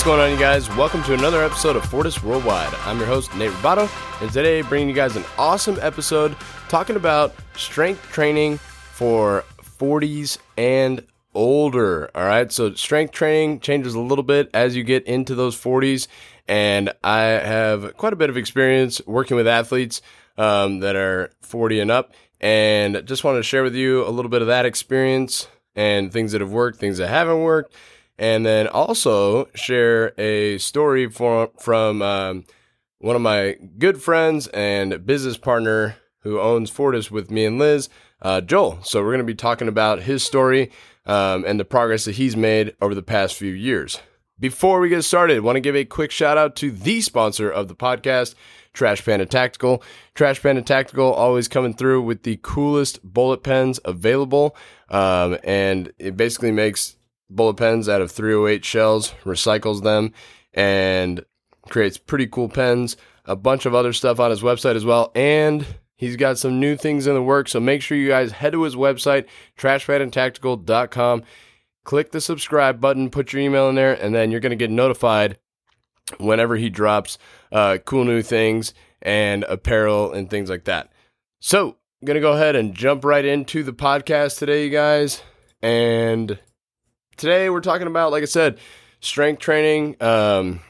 What's going on, you guys? Welcome to another episode of Fortis Worldwide. I'm your host, Nate Roboto, and today bringing you guys an awesome episode talking about strength training for 40s and older. All right, so strength training changes a little bit as you get into those 40s, and I have quite a bit of experience working with athletes um, that are 40 and up, and just wanted to share with you a little bit of that experience and things that have worked, things that haven't worked, and then also share a story from from um, one of my good friends and business partner who owns Fortis with me and Liz, uh, Joel. So we're going to be talking about his story um, and the progress that he's made over the past few years. Before we get started, I want to give a quick shout out to the sponsor of the podcast, Trash Panda Tactical. Trash Panda Tactical always coming through with the coolest bullet pens available. Um, and it basically makes bullet pens out of 308 shells, recycles them, and creates pretty cool pens. A bunch of other stuff on his website as well. And he's got some new things in the works. So make sure you guys head to his website, trashpandatactical.com. Click the subscribe button, put your email in there, and then you're going to get notified whenever he drops uh, cool new things and apparel and things like that. So, I'm going to go ahead and jump right into the podcast today, you guys. And today we're talking about, like I said, strength training. Um,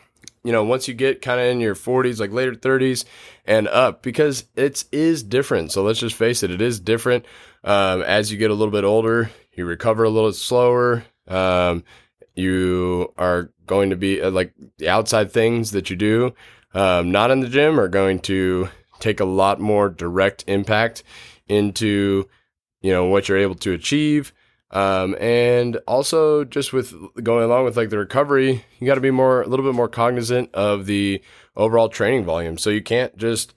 you know, once you get kind of in your 40s, like later 30s and up, because it is different. So let's just face it, it is different. Um, as you get a little bit older, you recover a little slower. Um, you are going to be uh, like the outside things that you do, um, not in the gym, are going to take a lot more direct impact into, you know, what you're able to achieve. Um, and also just with going along with like the recovery, you got to be more, a little bit more cognizant of the overall training volume. So you can't just,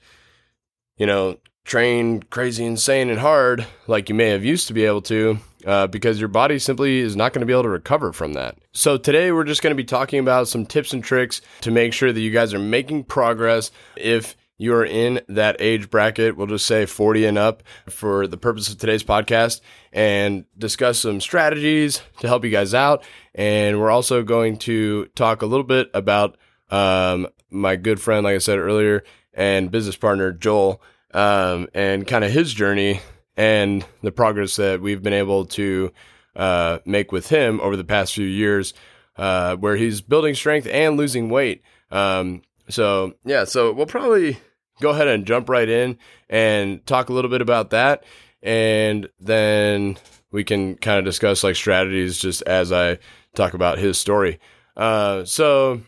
you know, train crazy, insane, and hard like you may have used to be able to, uh, because your body simply is not going to be able to recover from that. So today we're just going to be talking about some tips and tricks to make sure that you guys are making progress. If you are in that age bracket, we'll just say 40 and up for the purpose of today's podcast and discuss some strategies to help you guys out. And we're also going to talk a little bit about um, my good friend, like I said earlier, and business partner, Joel, um, and kind of his journey and the progress that we've been able to uh, make with him over the past few years, uh, where he's building strength and losing weight. Um, so yeah, so we'll probably go ahead and jump right in and talk a little bit about that, and then we can kind of discuss like strategies just as I talk about his story. Uh, so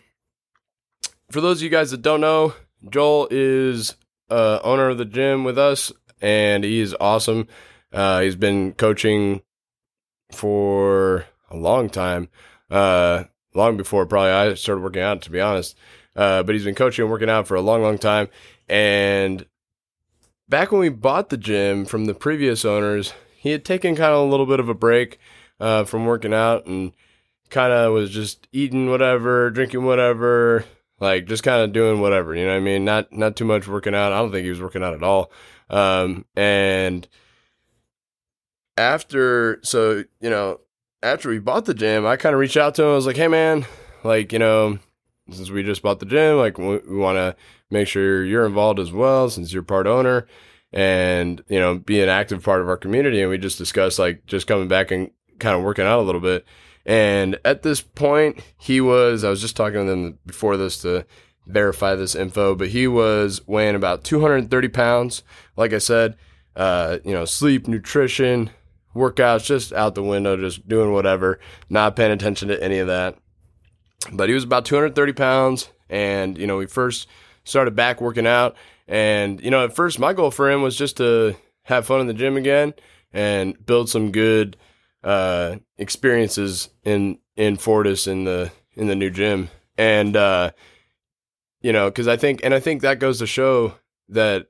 for those of you guys that don't know, Joel is uh, owner of the gym with us, and he's awesome. Uh, he's been coaching for a long time, uh, long before probably I started working out, to be honest. Uh, but he's been coaching and working out for a long, long time. And back when we bought the gym from the previous owners, he had taken kind of a little bit of a break uh, from working out and kind of was just eating whatever, drinking whatever, like just kind of doing whatever. You know what I mean? Not not too much working out. I don't think he was working out at all. Um, and after, so you know, after we bought the gym, I kind of reached out to him. I was like, "Hey, man, like you know." since we just bought the gym, like we, we want to make sure you're involved as well, since you're part owner, and you know, be an active part of our community. And we just discussed like just coming back and kind of working out a little bit. And at this point, he was. I was just talking to them before this to verify this info, but he was weighing about 230 pounds. Like I said, uh, you know, sleep, nutrition, workouts, just out the window, just doing whatever, not paying attention to any of that but he was about 230 pounds. And, you know, we first started back working out. And, you know, at first my goal for him was just to have fun in the gym again and build some good uh, experiences in, in Fortis in the, in the new gym. And, uh, you know, cause I think, and I think that goes to show that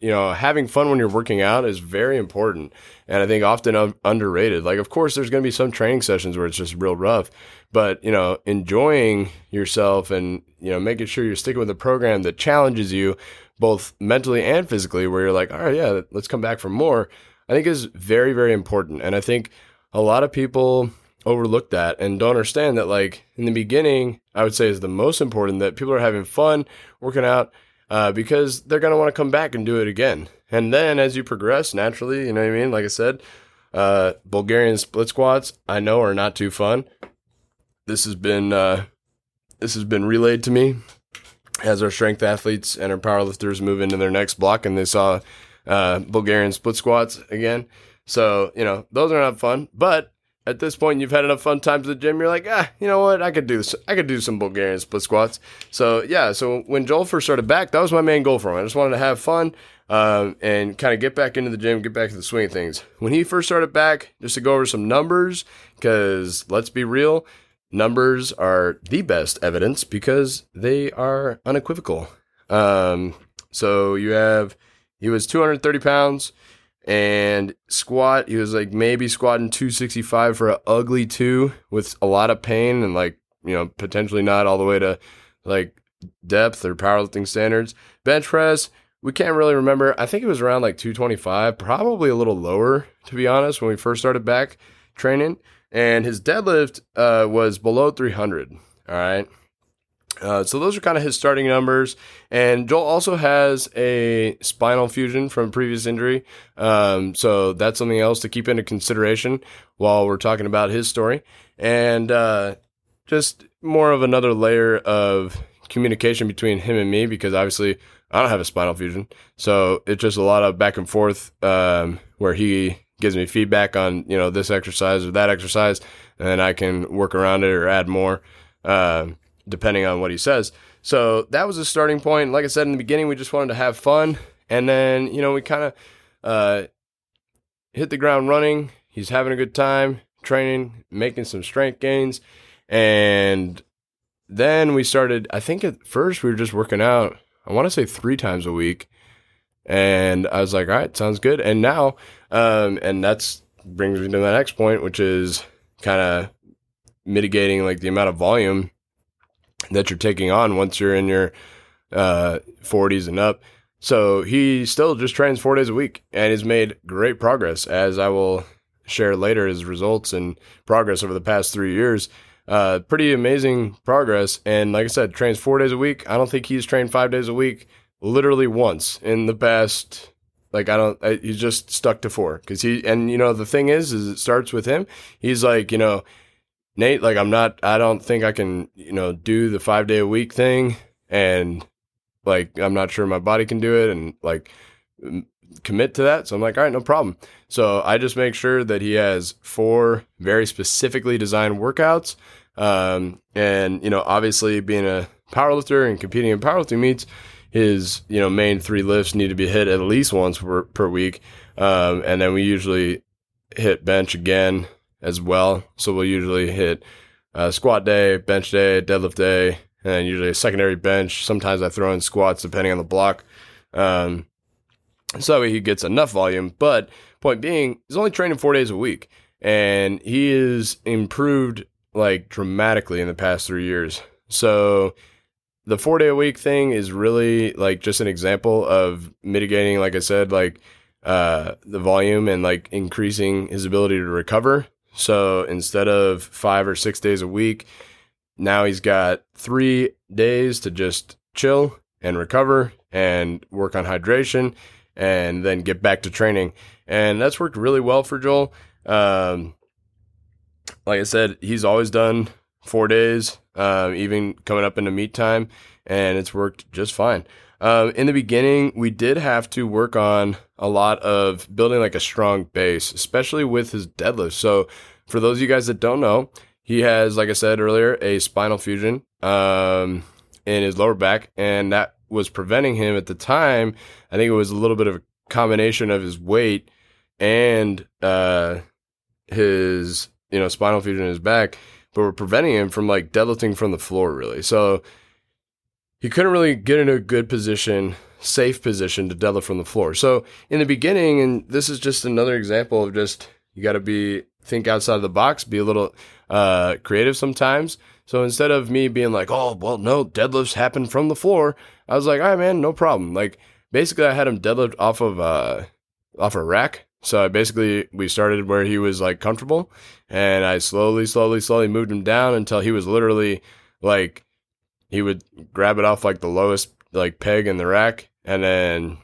you know, having fun when you're working out is very important. And I think often underrated. Like, of course, there's going to be some training sessions where it's just real rough, but, you know, enjoying yourself and, you know, making sure you're sticking with a program that challenges you both mentally and physically, where you're like, all right, yeah, let's come back for more, I think is very, very important. And I think a lot of people overlook that and don't understand that like in the beginning i would say is the most important that people are having fun working out uh, because they're going to want to come back and do it again. And then as you progress naturally you know what i mean? Like i said uh, bulgarian split squats i know are not too fun this has been uh, this has been relayed to me as our strength athletes and our powerlifters move into their next block and they saw uh, bulgarian split squats again. So you know those are not fun but at this point you've had enough fun times at the gym you're like ah you know what? I could do this i could do some bulgarian split squats. So yeah so when joel first started back that was my main goal for him. I just wanted to have fun um, and kind of get back into the gym get back to the swing of things. When he first started back just to go over some numbers because let's be real numbers are the best evidence because they are unequivocal. Um, so you have he was 230 pounds and squat he was like maybe squatting 265 for an ugly two with a lot of pain and like you know potentially not all the way to like depth or powerlifting standards. Bench press we can't really remember. I think it was around like 225 probably a little lower to be honest when we first started back training and his deadlift uh, was below 300 all right uh, so those are kind of his starting numbers. And Joel also has a spinal fusion from previous injury. Um, so that's something else to keep into consideration while we're talking about his story. And uh, just more of another layer of communication between him and me because obviously I don't have a spinal fusion. So it's just a lot of back and forth um, where he gives me feedback on, you know, this exercise or that exercise, and I can work around it or add more. Um, depending on what he says. So that was a starting point. Like I said in the beginning, we just wanted to have fun. And then, you know, we kind of uh, hit the ground running. He's having a good time training, making some strength gains. And then we started, I think at first we were just working out, I want to say three times a week. And I was like, all right, sounds good. And now, um, and that's brings me to the next point, which is kind of mitigating like the amount of volume that you're taking on once you're in your uh, 40s and up. So he still just trains four days a week and has made great progress, as I will share later his results and progress over the past three years. Uh, pretty amazing progress. And like I said, trains four days a week. I don't think he's trained five days a week literally once in the past. Like I don't, I, he's just stuck to four because he, and you know, the thing is, is it starts with him. He's like, you know, Nate, like I'm not, I don't think I can, you know, do the five day a week thing. And like, I'm not sure my body can do it and like commit to that. So I'm like, all right, no problem. So I just make sure that he has four very specifically designed workouts. Um, and, you know, obviously being a powerlifter and competing in powerlifting meets, his, you know, main three lifts need to be hit at least once per, per week. Um, and then we usually hit bench again as well. So we'll usually hit uh, squat day, bench day, deadlift day, and usually a secondary bench. Sometimes I throw in squats depending on the block. Um, so he gets enough volume. But point being, he's only training four days a week, and he is improved like dramatically in the past three years. So the four day a week thing is really like just an example of mitigating, like I said, like uh, the volume and like increasing his ability to recover so instead of five or six days a week, now he's got three days to just chill and recover and work on hydration and then get back to training. And that's worked really well for Joel. Um, like I said, he's always done four days, um, even coming up into meet time, and it's worked just fine. Um, in the beginning, we did have to work on a lot of building like a strong base, especially with his deadlift. So, for those of you guys that don't know, he has, like I said earlier, a spinal fusion um, in his lower back, and that was preventing him at the time. I think it was a little bit of a combination of his weight and uh, his, you know, spinal fusion in his back, but were preventing him from like deadlifting from the floor, really. So he couldn't really get in a good position, safe position to deadlift from the floor. So in the beginning, and this is just another example of just you got to be think outside of the box, be a little uh, creative sometimes. So instead of me being like, oh well, no, deadlifts happen from the floor, I was like, all right, man, no problem. Like basically, I had him deadlift off of uh, off a rack, So basically we started where he was like comfortable, and I slowly, slowly, slowly moved him down until he was literally like he would grab it off like the lowest like peg in the rack, and then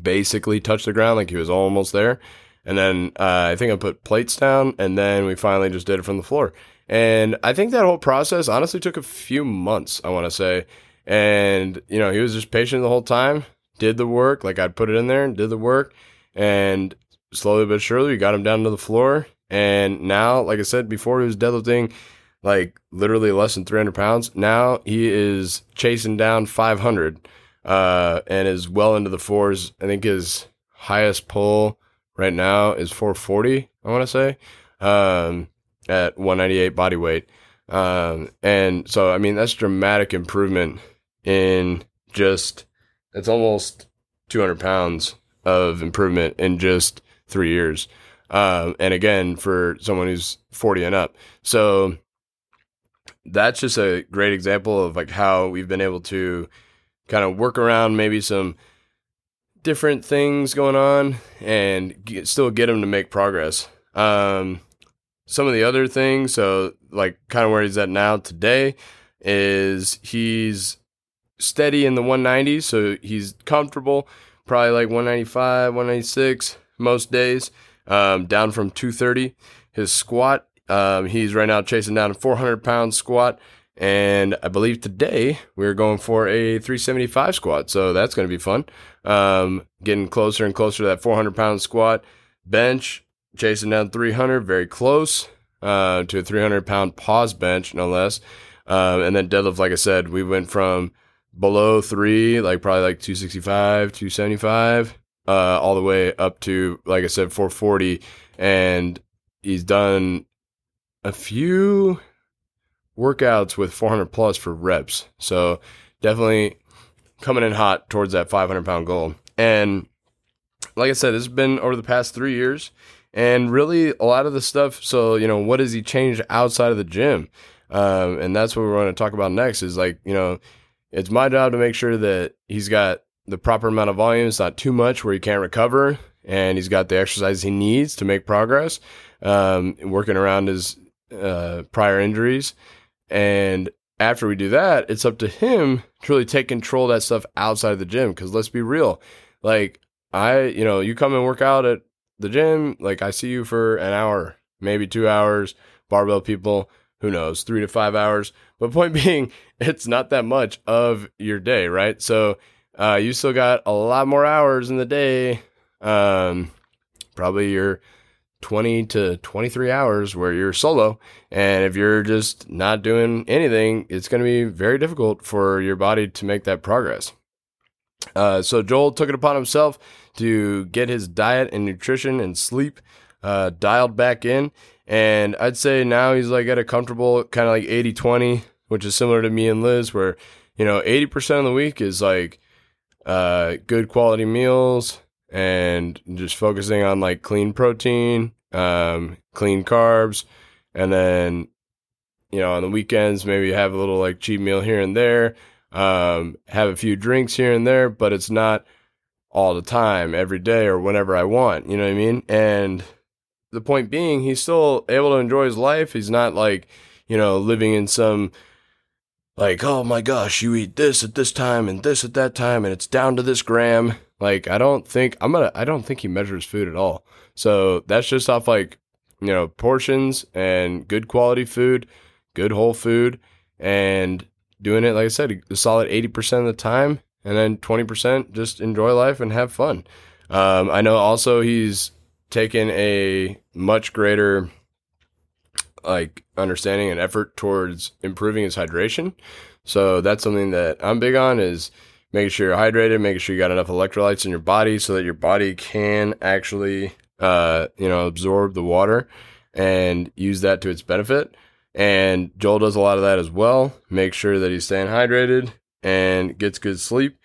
basically touch the ground like he was almost there. And then uh, I think I put plates down, and then we finally just did it from the floor. And I think that whole process honestly took a few months, I want to say. And, you know, he was just patient the whole time, did the work, like I'd put it in there and did the work. And slowly but surely, we got him down to the floor. And now, like I said before, he was deadlifting like literally less than 300 pounds. Now he is chasing down 500 uh, and is well into the fours. I think his highest pull right now is 440, I want to say, um, at 198 body weight. Um, and so, I mean, that's dramatic improvement in just, it's almost 200 pounds of improvement in just three years. Um, and again, for someone who's 40 and up. So that's just a great example of like how we've been able to kind of work around maybe some different things going on and get, still get them to make progress. Um, some of the other things, so like kind of where he's at now today, is he's steady in the 190s, so he's comfortable, probably like 195, 196 most days, um, down from 230. His squat, um, he's right now chasing down a 400 pound squat. And I believe today we're going for a 375 squat. So that's going to be fun. Um, getting closer and closer to that 400 pound squat. Bench, chasing down 300, very close uh, to a 300 pound pause bench, no less. Um, and then deadlift, like I said, we went from below three, like probably like 265, 275, uh, all the way up to, like I said, 440. And he's done a few workouts with 400 plus for reps. So definitely coming in hot towards that 500 pound goal. And like I said, this has been over the past three years. And really, a lot of the stuff. So, you know, what has he changed outside of the gym? Um, and that's what we're going to talk about next is like, you know, it's my job to make sure that he's got the proper amount of volume. It's not too much where he can't recover. And he's got the exercise he needs to make progress, um, working around his uh, prior injuries. And after we do that, it's up to him to really take control of that stuff outside of the gym. Cause let's be real. Like, I, you know, you come and work out at the gym, like I see you for an hour, maybe two hours, barbell people, who knows, three to five hours. But point being, it's not that much of your day, right? So, uh, you still got a lot more hours in the day. Um, probably your 20 to 23 hours where you're solo. And if you're just not doing anything, it's going to be very difficult for your body to make that progress. Uh, so Joel took it upon himself to get his diet and nutrition and sleep uh, dialed back in. And I'd say now he's like at a comfortable kind of like 80 20, which is similar to me and Liz, where, you know, 80% of the week is like uh, good quality meals, and just focusing on like clean protein, um, clean carbs, and then you know on the weekends maybe have a little like cheat meal here and there, um, have a few drinks here and there, but it's not all the time, every day or whenever I want. You know what I mean? And the point being, he's still able to enjoy his life. He's not like you know living in some like oh my gosh you eat this at this time and this at that time and it's down to this gram like I don't think I'm gonna I don't think he measures food at all. So that's just off like you know portions and good quality food, good whole food, and doing it like I said, a solid eighty percent of the time, and then twenty percent just enjoy life and have fun. Um, I know also he's taken a much greater like understanding and effort towards improving his hydration. So that's something that I'm big on is making sure you're hydrated, making sure you got enough electrolytes in your body so that your body can actually, uh, you know, absorb the water and use that to its benefit. And Joel does a lot of that as well. Make sure that he's staying hydrated and gets good sleep.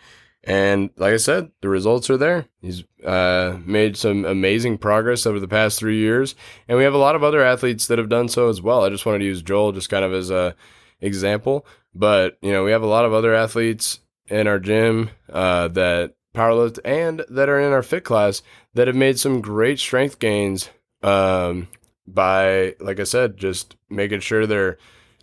And like I said, the results are there. He's uh, made some amazing progress over the past three years, and we have a lot of other athletes that have done so as well. I just wanted to use Joel just kind of as a example, but you know we have a lot of other athletes in our gym uh, that powerlift and that are in our fit class that have made some great strength gains um, by, like I said, just making sure they're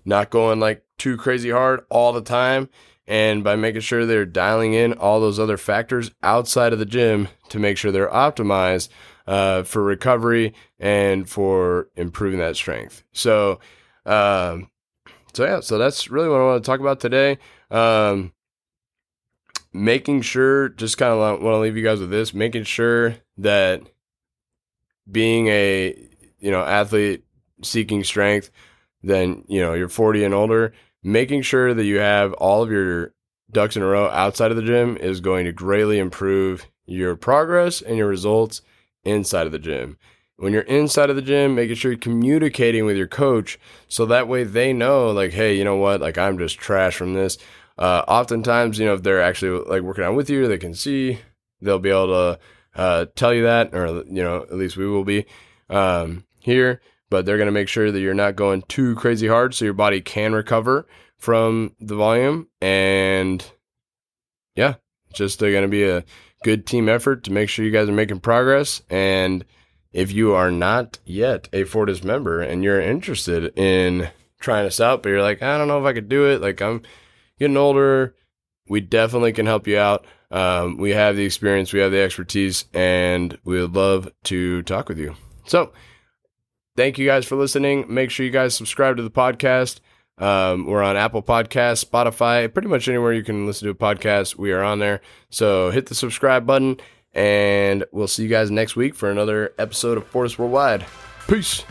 not going like too crazy hard all the time. And by making sure they're dialing in all those other factors outside of the gym to make sure they're optimized uh, for recovery and for improving that strength. So, um, so yeah, so that's really what I want to talk about today. Um, making sure, just kind of want to leave you guys with this, making sure that being a you know athlete seeking strength, then you know you're 40 and older, making sure that you have all of your ducks in a row outside of the gym is going to greatly improve your progress and your results inside of the gym. When you're inside of the gym, making sure you're communicating with your coach so that way they know, like, hey, you know what, like I'm just trash from this. Uh, oftentimes, you know, if they're actually like working out with you, they can see, they'll be able to uh, tell you that, or you know, at least we will be um, here. But they're going to make sure that you're not going too crazy hard, so your body can recover from the volume. And yeah, just uh, going to be a good team effort to make sure you guys are making progress. And if you are not yet a Fortis member and you're interested in trying us out, but you're like, I don't know if I could do it, like I'm getting older, we definitely can help you out. Um, we have the experience, we have the expertise, and we would love to talk with you. So, thank you guys for listening. Make sure you guys subscribe to the podcast. Um, we're on Apple Podcasts, Spotify, pretty much anywhere you can listen to a podcast. We are on there. So hit the subscribe button, and we'll see you guys next week for another episode of Fortis Worldwide. Peace.